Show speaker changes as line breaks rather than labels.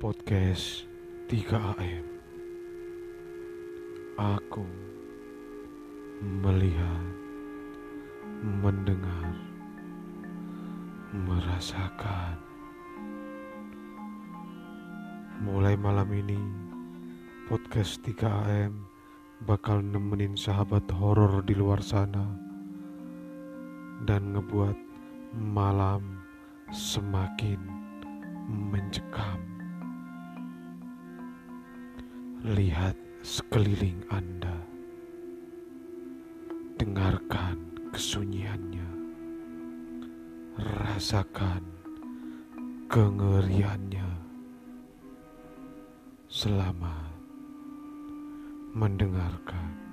podcast 3AM Aku melihat, mendengar, merasakan. Mulai malam ini podcast 3AM bakal nemenin sahabat horor di luar sana dan ngebuat malam semakin Lihat sekeliling Anda. Dengarkan kesunyiannya. Rasakan kengeriannya. Selamat mendengarkan.